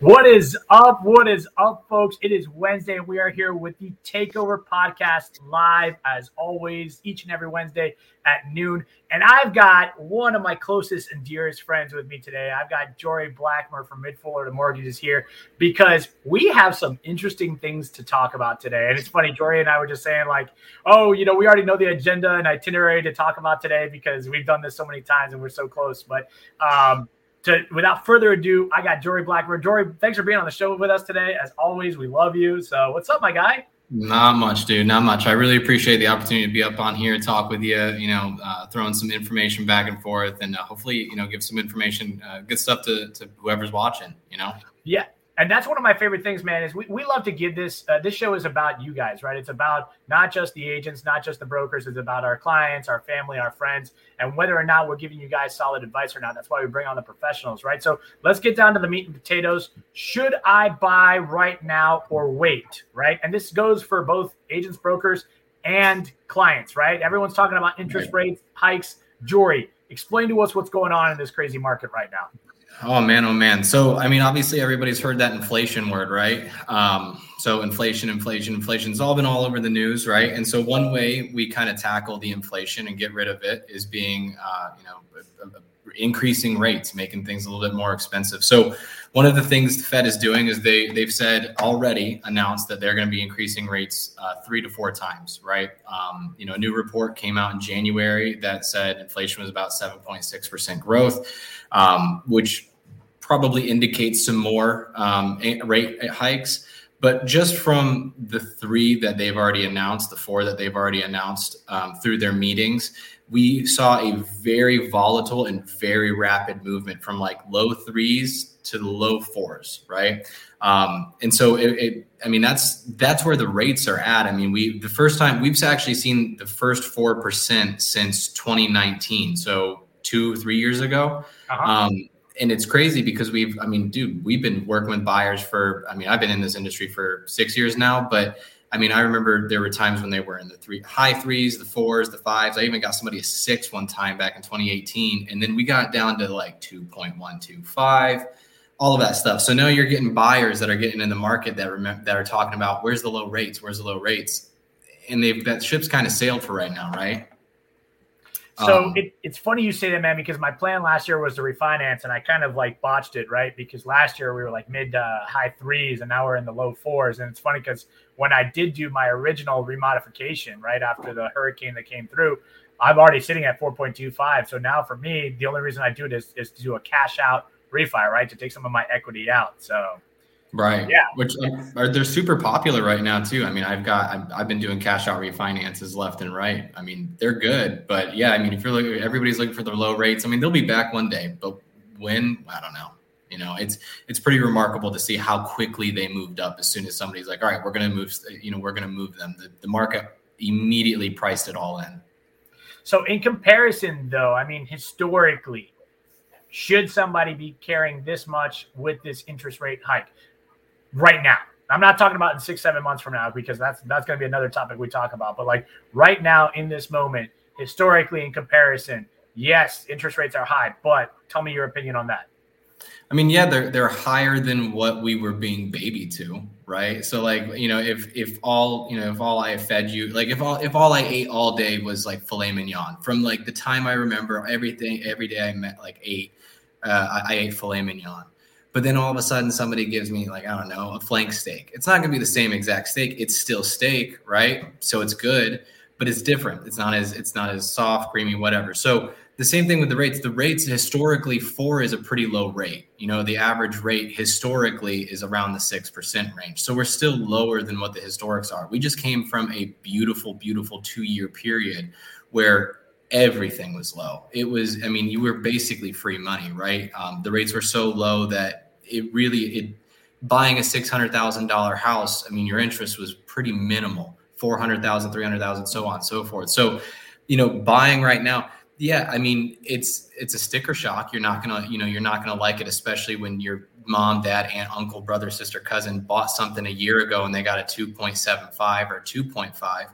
What is up? What is up, folks? It is Wednesday, we are here with the Takeover Podcast live as always, each and every Wednesday at noon. And I've got one of my closest and dearest friends with me today. I've got Jory Blackmer from Mid Florida Mortgages here because we have some interesting things to talk about today. And it's funny, Jory and I were just saying, like, oh, you know, we already know the agenda and itinerary to talk about today because we've done this so many times and we're so close. But um, to without further ado, I got Jory Blackmer. Jory, thanks for being on the show with us today. As always, we love you. So, what's up, my guy? Not much, dude. Not much. I really appreciate the opportunity to be up on here, and talk with you. You know, uh, throwing some information back and forth, and uh, hopefully, you know, give some information, uh, good stuff to to whoever's watching. You know. Yeah, and that's one of my favorite things, man. Is we, we love to give this. Uh, this show is about you guys, right? It's about not just the agents, not just the brokers. It's about our clients, our family, our friends, and whether or not we're giving you guys solid advice or not. That's why we bring on the professionals, right? So let's get down to the meat and potatoes. Should I buy right now or wait, right? And this goes for both agents, brokers, and clients, right? Everyone's talking about interest rates hikes. Jory, explain to us what's going on in this crazy market right now. Oh man, oh man. So I mean, obviously everybody's heard that inflation word, right? Um, so inflation, inflation, inflation. inflation's all been all over the news, right? And so one way we kind of tackle the inflation and get rid of it is being, uh, you know, increasing rates, making things a little bit more expensive. So one of the things the Fed is doing is they they've said already announced that they're going to be increasing rates uh, three to four times, right? Um, you know, a new report came out in January that said inflation was about seven point six percent growth, um, which probably indicates some more um, rate hikes. But just from the three that they've already announced, the four that they've already announced um, through their meetings, we saw a very volatile and very rapid movement from like low threes to the low fours, right? Um, and so it, it, I mean, that's that's where the rates are at. I mean, we the first time we've actually seen the first four percent since 2019, so two three years ago. Uh-huh. Um, and it's crazy because we've, I mean, dude, we've been working with buyers for, I mean, I've been in this industry for six years now, but I mean, I remember there were times when they were in the three high threes, the fours, the fives. I even got somebody a six one time back in 2018. And then we got down to like 2.125, all of that stuff. So now you're getting buyers that are getting in the market that remember that are talking about where's the low rates, where's the low rates. And they've that ship's kind of sailed for right now, right? So um, it, it's funny you say that, man, because my plan last year was to refinance, and I kind of like botched it, right? Because last year we were like mid to high threes, and now we're in the low fours. And it's funny because when I did do my original remodification right after the hurricane that came through, I'm already sitting at 4.25. So now for me, the only reason I do it is, is to do a cash out refi, right? To take some of my equity out. So Right. Yeah. Which um, are they're super popular right now too. I mean, I've got I've, I've, been doing cash out refinances left and right. I mean, they're good, but yeah, I mean, if you're looking, everybody's looking for the low rates. I mean, they'll be back one day, but when I don't know. You know, it's it's pretty remarkable to see how quickly they moved up as soon as somebody's like, all right, we're going to move. You know, we're going to move them. The, the market immediately priced it all in. So, in comparison, though, I mean, historically, should somebody be carrying this much with this interest rate hike? Right now. I'm not talking about in six, seven months from now because that's that's going to be another topic we talk about. But like right now, in this moment, historically, in comparison, yes, interest rates are high. But tell me your opinion on that. I mean, yeah, they're they're higher than what we were being baby to, right? So like, you know, if if all you know, if all I fed you, like if all if all I ate all day was like filet mignon, from like the time I remember everything every day I met like ate, uh, I, I ate filet mignon but then all of a sudden somebody gives me like i don't know a flank steak. It's not going to be the same exact steak. It's still steak right? So it's good but it's different. It's not as it's not as soft creamy whatever. So the same thing with the rates. The rates historically four is a pretty low rate. You know the average rate historically is around the 6% range. So we're still lower than what the historics are. We just came from a beautiful beautiful two year period where everything was low. It was i mean you were basically free money right? Um, the rates were so low that it really it buying a six hundred thousand dollar house. I mean, your interest was pretty minimal, four hundred thousand, three hundred thousand, so on and so forth. So, you know, buying right now, yeah, I mean, it's it's a sticker shock. You're not gonna, you know, you're not gonna like it, especially when your mom, dad, aunt, uncle, brother, sister, cousin bought something a year ago and they got a 2.75 or 2.5.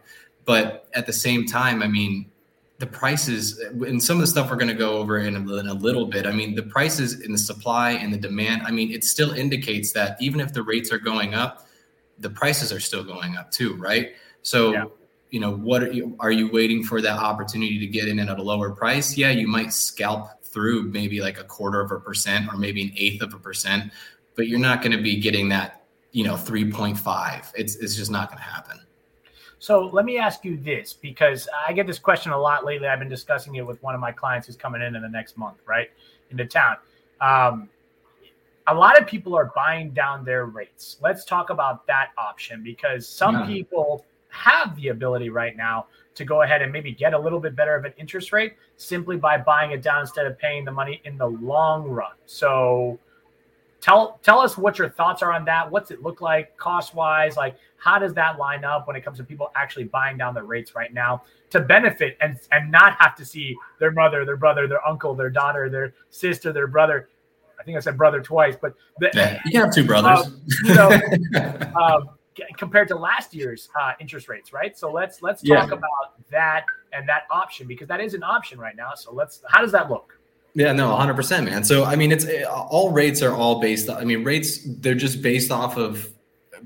But at the same time, I mean, the prices and some of the stuff we're going to go over in a, in a, little bit. I mean, the prices in the supply and the demand. I mean, it still indicates that even if the rates are going up, the prices are still going up too, right? So, yeah. you know, what are you, are you waiting for that opportunity to get in at a lower price? Yeah, you might scalp through maybe like a quarter of a percent or maybe an eighth of a percent, but you're not going to be getting that, you know, 3.5. It's it's just not going to happen. So let me ask you this because I get this question a lot lately. I've been discussing it with one of my clients who's coming in in the next month, right, into town. Um, a lot of people are buying down their rates. Let's talk about that option because some yeah. people have the ability right now to go ahead and maybe get a little bit better of an interest rate simply by buying it down instead of paying the money in the long run. So tell tell us what your thoughts are on that. What's it look like cost wise? Like how does that line up when it comes to people actually buying down their rates right now to benefit and and not have to see their mother, their brother, their uncle, their daughter, their sister, their brother. I think I said brother twice, but the, yeah, you have two brothers. Um, you know, um, compared to last year's uh, interest rates, right? So let's let's talk yeah. about that and that option because that is an option right now. So let's how does that look? Yeah, no, 100%, man. So, I mean, it's all rates are all based, I mean, rates, they're just based off of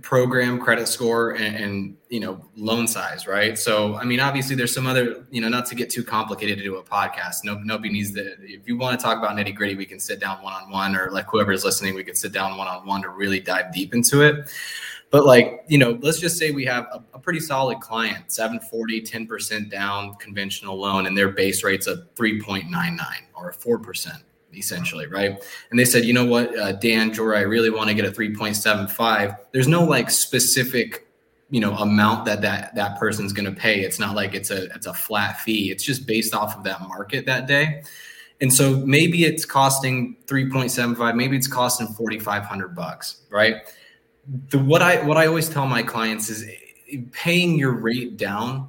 program credit score and, and, you know loan size right? So i mean obviously there's some other you know not to get too complicated to do a podcast. No, nobody needs to if you want to talk about nitty gritty we can sit down one-on-one or like whoever is listening we can sit down one-on-one to really dive deep into it but like you know let's just say we have a, a pretty solid client 740 10% down conventional loan and their base rate's a 3.99 or a 4% essentially, right? And they said, you know what, uh, Dan, Jory, I really want to get a 3.75. There's no like specific, you know, amount that that that person's going to pay. It's not like it's a it's a flat fee. It's just based off of that market that day. And so maybe it's costing 3.75, maybe it's costing 4,500 bucks, right? The what I what I always tell my clients is eh, paying your rate down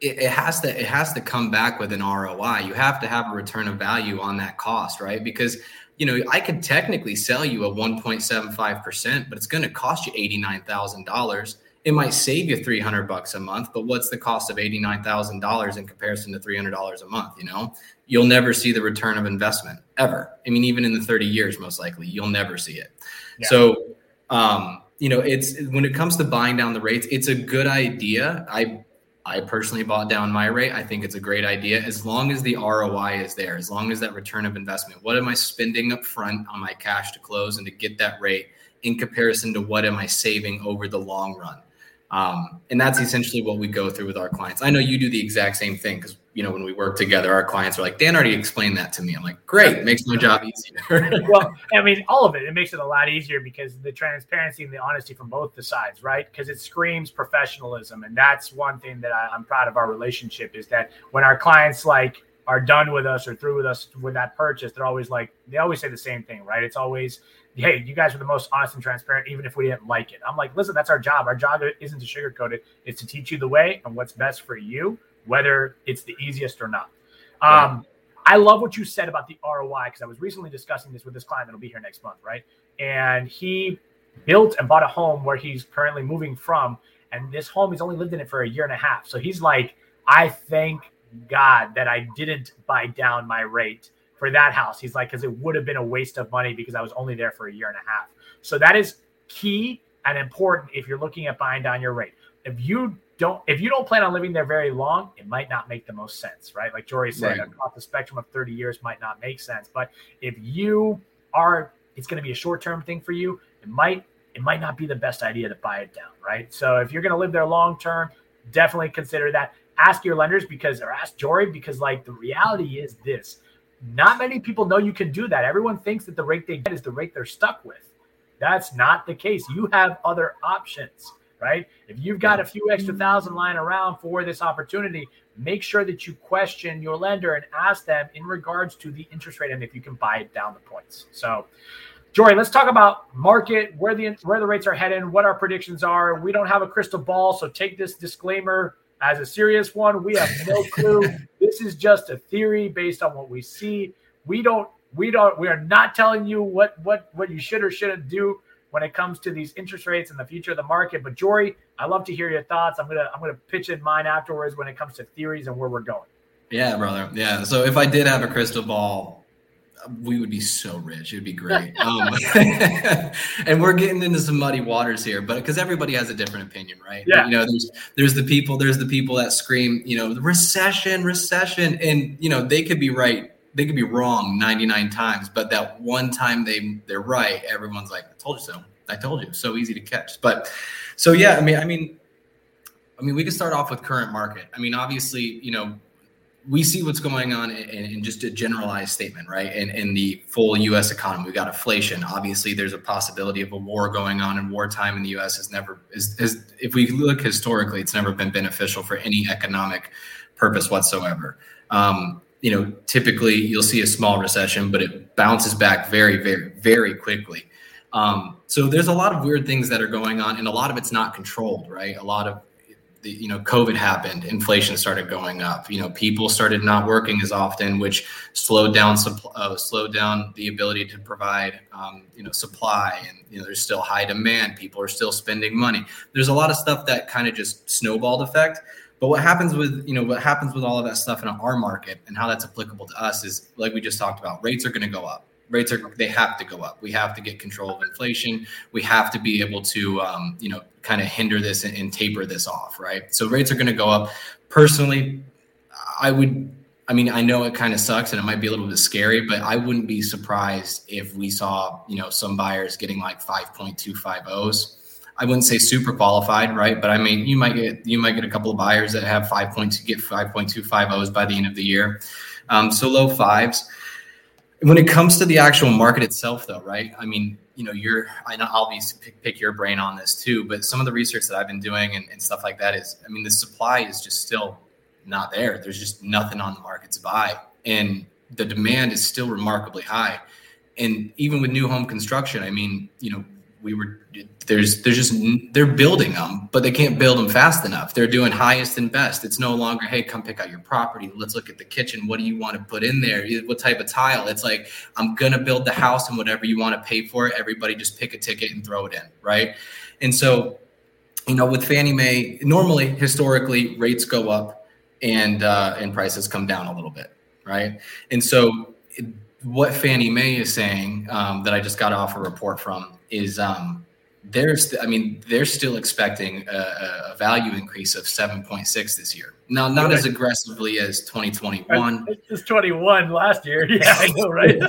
it, it, has to it has to come back with an ROI. You have to have a return of value on that cost, right? Because you know I could technically sell you a 1.75 percent, but it's going to cost you eighty nine thousand dollars. It might save you three hundred bucks a month, but what's the cost of eighty nine thousand dollars in comparison to three hundred dollars a month? You know, you'll never see the return of investment ever. I mean, even in the thirty years, most likely, you'll never see it. Yeah. So. Um, you know, it's when it comes to buying down the rates, it's a good idea. I I personally bought down my rate. I think it's a great idea as long as the ROI is there, as long as that return of investment. What am I spending up front on my cash to close and to get that rate in comparison to what am I saving over the long run? Um, and that's essentially what we go through with our clients. I know you do the exact same thing because you know when we work together, our clients are like, Dan already explained that to me. I'm like, great, makes my job easier. well, I mean, all of it. It makes it a lot easier because the transparency and the honesty from both the sides, right? Because it screams professionalism, and that's one thing that I, I'm proud of our relationship is that when our clients like are done with us or through with us with that purchase, they're always like they always say the same thing, right? It's always hey, you guys are the most honest and transparent, even if we didn't like it. I'm like, listen, that's our job. Our job isn't to sugarcoat it, it's to teach you the way and what's best for you, whether it's the easiest or not. Um, I love what you said about the ROI because I was recently discussing this with this client that'll be here next month, right? And he built and bought a home where he's currently moving from. And this home, he's only lived in it for a year and a half. So he's like, I thank God that I didn't buy down my rate for that house. He's like, because it would have been a waste of money because I was only there for a year and a half. So that is key and important if you're looking at buying down your rate. If you don't, if you don't plan on living there very long, it might not make the most sense, right? Like Jory said, right. across the spectrum of 30 years might not make sense. But if you are, it's going to be a short term thing for you. It might, it might not be the best idea to buy it down, right? So if you're going to live there long term, definitely consider that. Ask your lenders because, or ask Jory because, like, the reality is this not many people know you can do that. Everyone thinks that the rate they get is the rate they're stuck with. That's not the case. You have other options, right? If you've got a few extra thousand lying around for this opportunity, make sure that you question your lender and ask them in regards to the interest rate and if you can buy it down the points. So, Jory, let's talk about market, where the where the rates are heading, what our predictions are. We don't have a crystal ball, so take this disclaimer as a serious one. We have no clue. this is just a theory based on what we see. We don't we don't we are not telling you what what what you should or shouldn't do when it comes to these interest rates and the future of the market. But Jory, I love to hear your thoughts. I'm gonna I'm gonna pitch in mine afterwards when it comes to theories and where we're going. Yeah, brother. Yeah. So if I did have a crystal ball, we would be so rich. It'd be great. Um, and we're getting into some muddy waters here, but because everybody has a different opinion, right? Yeah. You know, there's there's the people there's the people that scream, you know, recession, recession, and you know they could be right, they could be wrong 99 times, but that one time they they're right, everyone's like, I told you so. I told you. So easy to catch. But so yeah, I mean, I mean, I mean, we can start off with current market. I mean, obviously, you know, we see what's going on in, in, just a generalized statement, right? In, in the full U.S. economy, we got inflation. Obviously, there's a possibility of a war going on, and wartime in the U.S. has never is, is if we look historically, it's never been beneficial for any economic purpose whatsoever. Um, you know, typically you'll see a small recession, but it bounces back very, very, very quickly. Um, so there's a lot of weird things that are going on, and a lot of it's not controlled, right? A lot of the, you know, COVID happened, inflation started going up. You know, people started not working as often, which slowed down uh, slowed down the ability to provide, um, you know, supply. And you know, there's still high demand. People are still spending money. There's a lot of stuff that kind of just snowballed effect. But what happens with you know what happens with all of that stuff in our market and how that's applicable to us is like we just talked about. Rates are going to go up rates are they have to go up we have to get control of inflation we have to be able to um, you know kind of hinder this and, and taper this off right so rates are going to go up personally i would i mean i know it kind of sucks and it might be a little bit scary but i wouldn't be surprised if we saw you know some buyers getting like 5.250s I wouldn't say super qualified, right? But I mean, you might get you might get a couple of buyers that have five point get five point two five O's by the end of the year. Um, so low fives. When it comes to the actual market itself, though, right? I mean, you know, you're, I know I'll be pick, pick your brain on this too, but some of the research that I've been doing and, and stuff like that is, I mean, the supply is just still not there. There's just nothing on the market to buy. And the demand is still remarkably high. And even with new home construction, I mean, you know, we were there's there's just they're building them but they can't build them fast enough. They're doing highest and best. It's no longer hey come pick out your property. Let's look at the kitchen. What do you want to put in there? What type of tile? It's like i'm gonna build the house and whatever you want to pay for it everybody just pick a ticket and throw it in right? And so you know with fannie mae normally historically rates go up and uh, and prices come down a little bit right? And so what fannie mae is saying um, that i just got off a report from is um, there's I mean they're still expecting a, a, value increase of 7.6 this year. Now not as aggressively as 2021. It's 21 last year. Yeah, I know, right?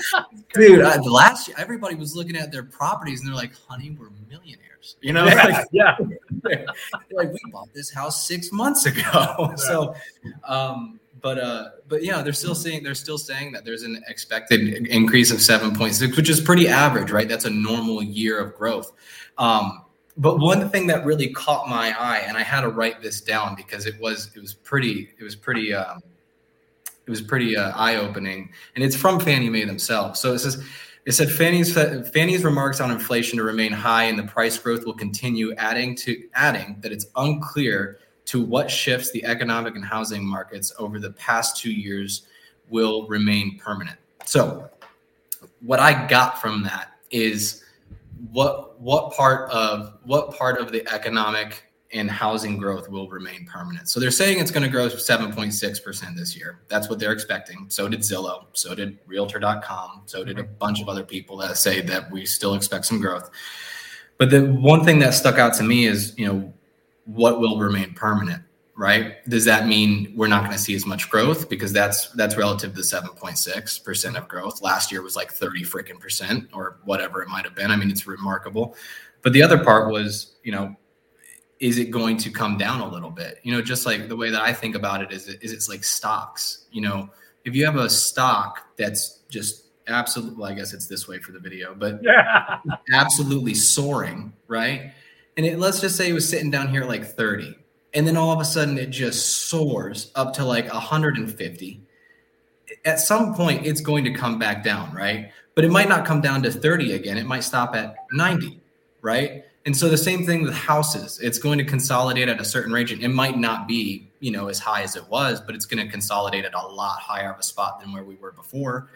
Dude, I, last year everybody was looking at their properties and they're like, "Honey, we're millionaires." You know, yeah, like, yeah. like we bought this house six months ago. so, um, but uh, but yeah, they're still saying they're still saying that there's an expected increase of 7.6, which is pretty average, right? That's a normal year of growth. Um, but one thing that really caught my eye, and I had to write this down because it was it was pretty it was pretty um, it was pretty uh, eye opening, and it's from Fannie Mae themselves. So it says. It said Fannie's Fannie's remarks on inflation to remain high and the price growth will continue, adding to adding that it's unclear to what shifts the economic and housing markets over the past two years will remain permanent. So, what I got from that is what what part of what part of the economic and housing growth will remain permanent. So they're saying it's going to grow 7.6% this year. That's what they're expecting. So did Zillow, so did realtor.com, so did a bunch of other people that say that we still expect some growth. But the one thing that stuck out to me is, you know, what will remain permanent right? Does that mean we're not going to see as much growth? Because that's that's relative to 7.6 percent of growth. Last year was like 30 freaking percent or whatever it might have been. I mean it's remarkable. But the other part was you know is it going to come down a little bit? You know just like the way that i think about it is, is it's like stocks. You know if you have a stock that's just absolutely well, i guess it's this way for the video but yeah. absolutely soaring right and it, let's just say it was sitting down here like 30 and then all of a sudden it just soars up to like 150 at some point it's going to come back down right? But it might not come down to 30 again. It might stop at 90 right? And so the same thing with houses. It's going to consolidate at a certain range and it might not be you know as high as it was but it's going to consolidate at a lot higher of a spot than where we were before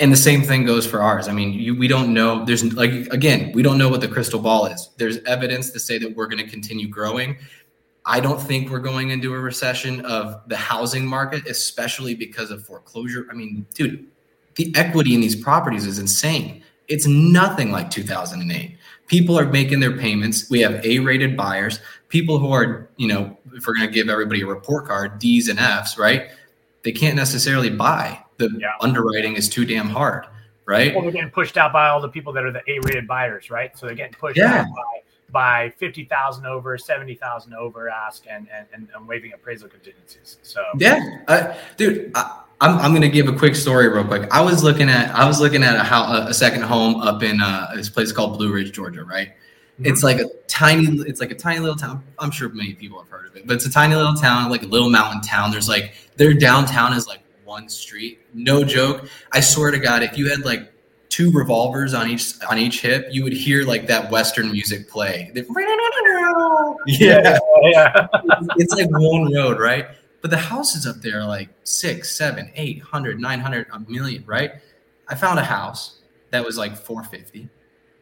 and the same thing goes for ours. I mean, you, we don't know. There's like again, we don't know what the crystal ball is. There's evidence to say that we're going to continue growing. I don't think we're going into a recession of the housing market, especially because of foreclosure. I mean, dude, the equity in these properties is insane. It's nothing like 2008. People are making their payments. We have A rated buyers, people who are, you know, if we're going to give everybody a report card, D's and F's, right? They can't necessarily buy. The yeah. underwriting is too damn hard, right? Well, they're getting pushed out by all the people that are the A rated buyers, right? So they're getting pushed yeah. out by by 50,000 over, 70,000 over ask and, and, and, waiving appraisal contingencies. So, yeah, uh, dude, I, I'm, I'm going to give a quick story real quick. I was looking at, I was looking at a, how, a second home up in uh, this place called Blue Ridge, Georgia, right? Mm-hmm. It's like a tiny, it's like a tiny little town. I'm sure many people have heard of it, but it's a tiny little town, like a little mountain town. There's like, their downtown is like one street. No joke. I swear to God, if you had like two revolvers on each on each hip, you would hear like that Western music play. Yeah, yeah. it's like one road, right? But the houses up there are like six, seven, eight hundred, nine hundred, a million, right? I found a house that was like 450.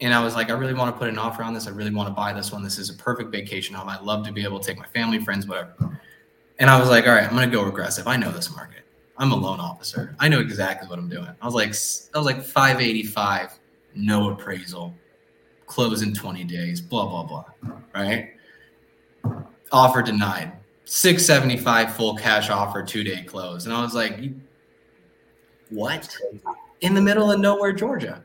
And I was like, I really want to put an offer on this. I really want to buy this one. This is a perfect vacation home. I love to be able to take my family, friends, whatever. And I was like, all right, I'm going to go aggressive. I know this market. I'm a loan officer. I know exactly what I'm doing. I was like, I was like 585, no appraisal, close in 20 days, blah, blah, blah. Right. Offer denied. 675 full cash offer, two day close. And I was like, what? In the middle of nowhere, Georgia.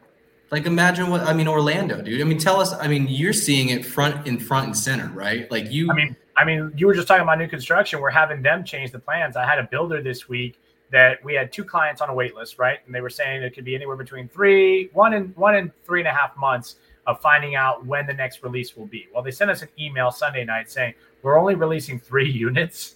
Like imagine what I mean, Orlando, dude. I mean, tell us. I mean, you're seeing it front in front and center, right? Like you. I mean, I mean, you were just talking about new construction. We're having them change the plans. I had a builder this week that we had two clients on a wait list, right? And they were saying it could be anywhere between three, one and one and three and a half months of finding out when the next release will be. Well, they sent us an email Sunday night saying we're only releasing three units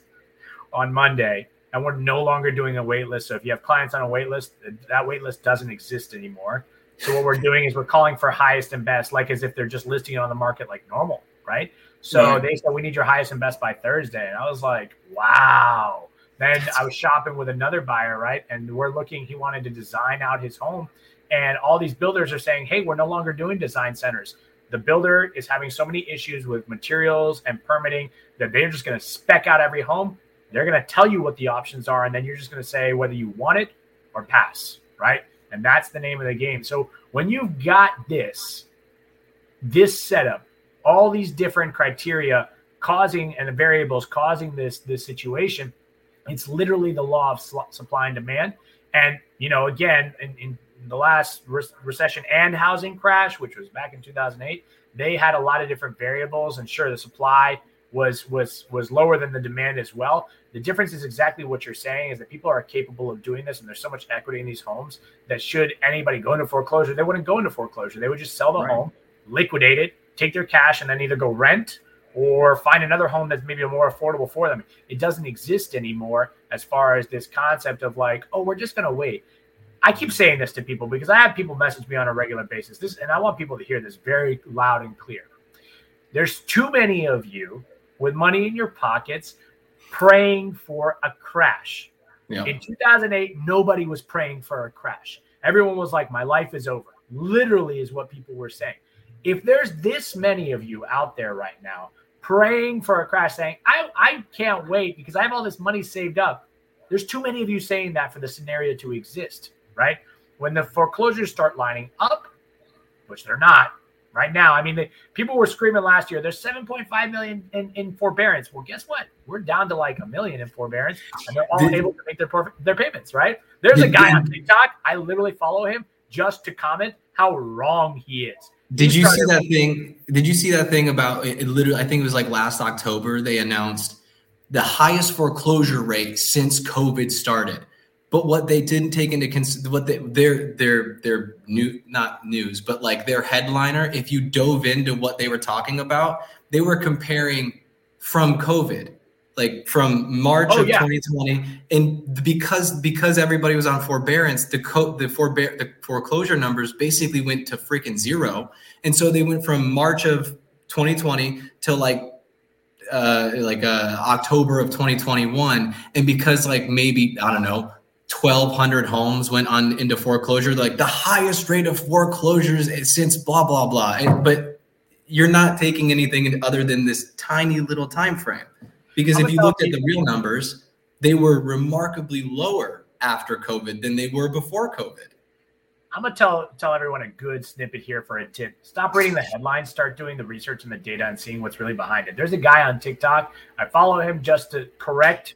on Monday, and we're no longer doing a wait list. So if you have clients on a wait list, that wait list doesn't exist anymore. So what we're doing is we're calling for highest and best, like as if they're just listing it on the market like normal, right? So yeah. they said we need your highest and best by Thursday, and I was like, wow. Then I was shopping with another buyer, right? And we're looking, he wanted to design out his home. And all these builders are saying, hey, we're no longer doing design centers. The builder is having so many issues with materials and permitting that they're just going to spec out every home. They're going to tell you what the options are. And then you're just going to say whether you want it or pass, right? And that's the name of the game. So when you've got this, this setup, all these different criteria causing and the variables causing this this situation it's literally the law of supply and demand. And, you know, again, in, in the last re- recession and housing crash, which was back in 2008, they had a lot of different variables. And sure, the supply was was was lower than the demand as well. The difference is exactly what you're saying is that people are capable of doing this, and there's so much equity in these homes that should anybody go into foreclosure, they wouldn't go into foreclosure. They would just sell the right. home, liquidate it, take their cash, and then either go rent or find another home that's maybe more affordable for them. It doesn't exist anymore as far as this concept of like, oh, we're just going to wait. I keep saying this to people because I have people message me on a regular basis. This and I want people to hear this very loud and clear. There's too many of you with money in your pockets praying for a crash. Yeah. In 2008, nobody was praying for a crash. Everyone was like, my life is over. Literally, is what people were saying. If there's this many of you out there right now praying for a crash, saying, I, I can't wait because I have all this money saved up. There's too many of you saying that for the scenario to exist, right? When the foreclosures start lining up, which they're not right now. I mean, the, people were screaming last year, there's 7.5 million in, in forbearance. Well, guess what? We're down to like a million in forbearance, and they're all did, able to make their, their payments, right? There's a guy on TikTok. I literally follow him just to comment how wrong he is. Did you see that thing? Did you see that thing about it, it? Literally, I think it was like last October. They announced the highest foreclosure rate since COVID started. But what they didn't take into consideration, what they, their their their new not news, but like their headliner. If you dove into what they were talking about, they were comparing from COVID like from March oh, of yeah. 2020, and because because everybody was on forbearance, the co- the forbear the foreclosure numbers basically went to freaking zero, and so they went from March of 2020 to like uh like uh October of 2021, and because like maybe I don't know 1200 homes went on into foreclosure like the highest rate of foreclosures since blah blah blah. And, but you're not taking anything other than this tiny little time frame Because if you looked at the real numbers, they were remarkably lower after COVID than they were before COVID. I'm gonna tell tell everyone a good snippet here for a tip. Stop reading the headlines, start doing the research and the data and seeing what's really behind it. There's a guy on TikTok. I follow him just to correct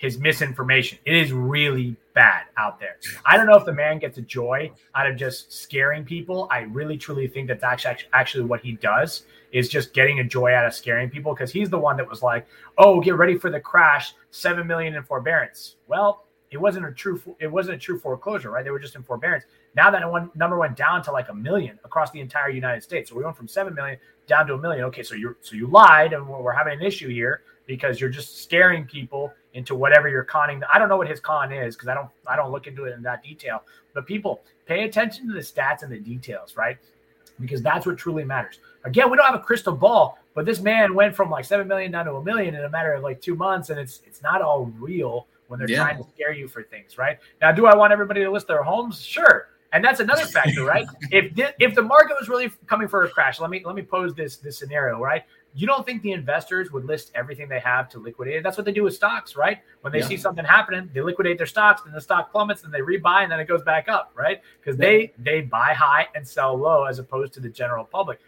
his misinformation. It is really bad out there. I don't know if the man gets a joy out of just scaring people. I really truly think that that's actually what he does is just getting a joy out of scaring people because he's the one that was like, "Oh, get ready for the crash, 7 million in forbearance." Well, it wasn't a true it wasn't a true foreclosure, right? They were just in forbearance. Now that one number went down to like a million across the entire United States. So we went from 7 million down to a million. Okay, so you're so you lied and we're having an issue here because you're just scaring people into whatever you're conning. I don't know what his con is because I don't I don't look into it in that detail. But people pay attention to the stats and the details, right? Because that's what truly matters. Again, we don't have a crystal ball, but this man went from like seven million down to a million in a matter of like two months, and it's it's not all real when they're yeah. trying to scare you for things, right? Now, do I want everybody to list their homes? Sure. And that's another factor, right? if the, if the market was really coming for a crash, let me let me pose this this scenario, right? You don't think the investors would list everything they have to liquidate it? That's what they do with stocks, right? When they yeah. see something happening, they liquidate their stocks, then the stock plummets, and they rebuy, and then it goes back up, right? Because yeah. they they buy high and sell low, as opposed to the general public.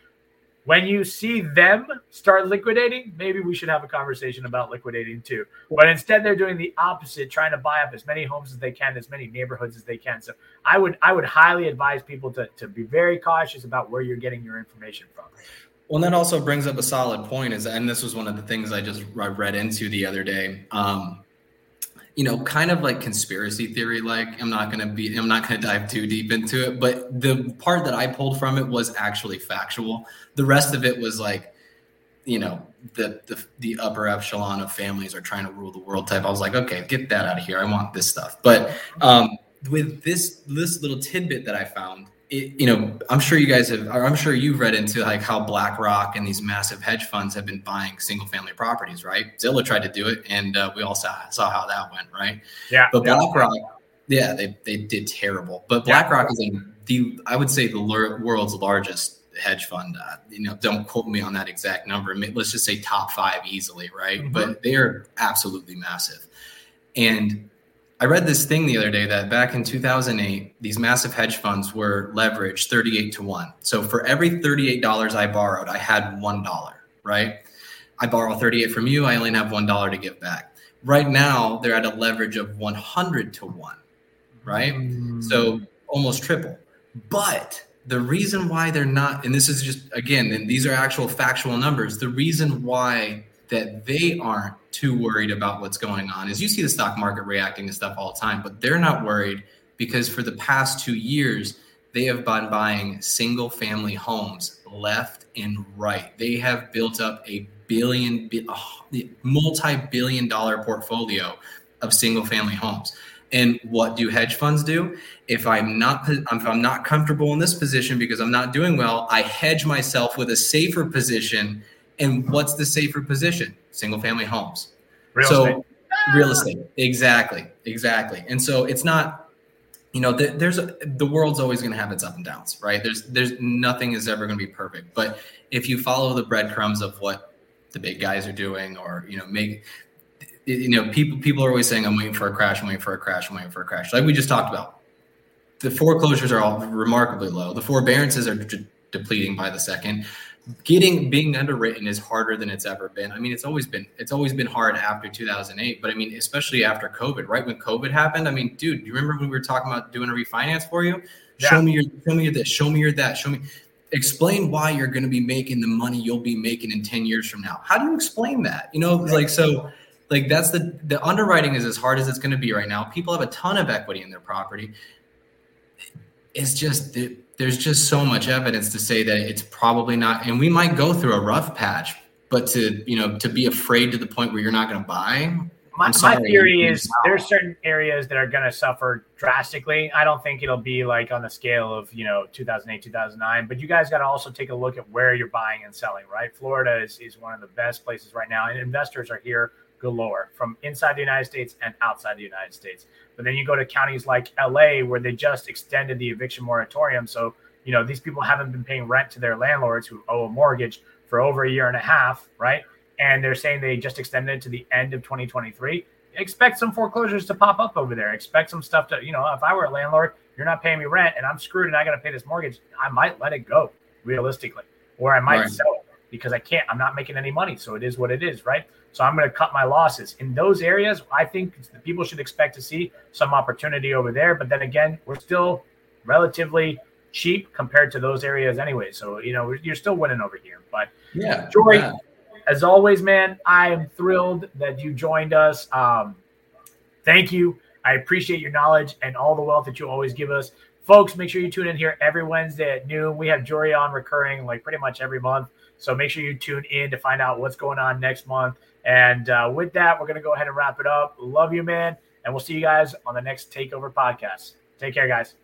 When you see them start liquidating, maybe we should have a conversation about liquidating too. But instead, they're doing the opposite, trying to buy up as many homes as they can, as many neighborhoods as they can. So I would I would highly advise people to to be very cautious about where you're getting your information from. Well, that also brings up a solid point. Is and this was one of the things I just I read into the other day. Um, you know, kind of like conspiracy theory. Like I'm not gonna be, I'm not gonna dive too deep into it. But the part that I pulled from it was actually factual. The rest of it was like, you know, the the, the upper echelon of families are trying to rule the world type. I was like, okay, get that out of here. I want this stuff. But um, with this this little tidbit that I found it, you know, I'm sure you guys have, I'm sure you've read into like how BlackRock and these massive hedge funds have been buying single family properties, right? Zillow tried to do it, and uh, we all saw, saw how that went, right? Yeah. But BlackRock, yeah, they, they did terrible. But BlackRock yeah. is the, I would say, the world's largest hedge fund. Uh, you know, don't quote me on that exact number. Let's just say top five easily, right? Mm-hmm. But they are absolutely massive. And I read this thing the other day that back in 2008, these massive hedge funds were leveraged 38 to 1. So for every $38 I borrowed, I had $1, right? I borrow 38 from you, I only have $1 to give back. Right now, they're at a leverage of 100 to 1, right? Mm. So almost triple. But the reason why they're not, and this is just, again, and these are actual factual numbers, the reason why that they aren't too worried about what's going on is you see the stock market reacting to stuff all the time, but they're not worried because for the past two years, they have been buying single family homes left and right. They have built up a billion, multi billion dollar portfolio of single family homes. And what do hedge funds do? If I'm not if I'm not comfortable in this position because I'm not doing well, I hedge myself with a safer position. And what's the safer position? Single family homes. Real so estate. real estate, exactly, exactly. And so it's not, you know, the, there's a, the world's always going to have its up and downs, right? There's there's nothing is ever going to be perfect, but if you follow the breadcrumbs of what the big guys are doing, or you know, make you know, people people are always saying, "I'm waiting for a crash. I'm waiting for a crash. I'm waiting for a crash." Like we just talked about, the foreclosures are all remarkably low. The forbearances are de- depleting by the second getting being underwritten is harder than it's ever been. I mean, it's always been it's always been hard after 2008, but I mean, especially after COVID, right when COVID happened. I mean, dude, do you remember when we were talking about doing a refinance for you? Yeah. Show me your show me your this, show me your that, show me explain why you're going to be making the money you'll be making in 10 years from now. How do you explain that? You know, like so like that's the the underwriting is as hard as it's going to be right now. People have a ton of equity in their property. It's just there's just so much evidence to say that it's probably not and we might go through a rough patch but to you know to be afraid to the point where you're not going to buy my, my theory is there's certain areas that are going to suffer drastically. I don't think it'll be like on the scale of you know 2008 2009 but you guys got to also take a look at where you're buying and selling right? Florida is, is one of the best places right now and investors are here galore from inside the united states and outside the united states but then you go to counties like LA where they just extended the eviction moratorium. So, you know, these people haven't been paying rent to their landlords who owe a mortgage for over a year and a half, right? and they're saying they just extended it to the end of 2023. Expect some foreclosures to pop up over there. Expect some stuff to, you know, if I were a landlord, you're not paying me rent and I'm screwed and I got to pay this mortgage, I might let it go realistically, or I might right. sell it because I can't. I'm not making any money. So it is what it is, right? So I'm going to cut my losses in those areas. I think the people should expect to see some opportunity over there. But then again, we're still relatively cheap compared to those areas anyway. So, you know, you're still winning over here. But yeah, Jory, yeah. as always, man, I am thrilled that you joined us. Um, thank you. I appreciate your knowledge and all the wealth that you always give us. Folks, make sure you tune in here every Wednesday at noon. We have Jory on recurring like pretty much every month. So make sure you tune in to find out what's going on next month. And uh, with that, we're going to go ahead and wrap it up. Love you, man. And we'll see you guys on the next Takeover podcast. Take care, guys.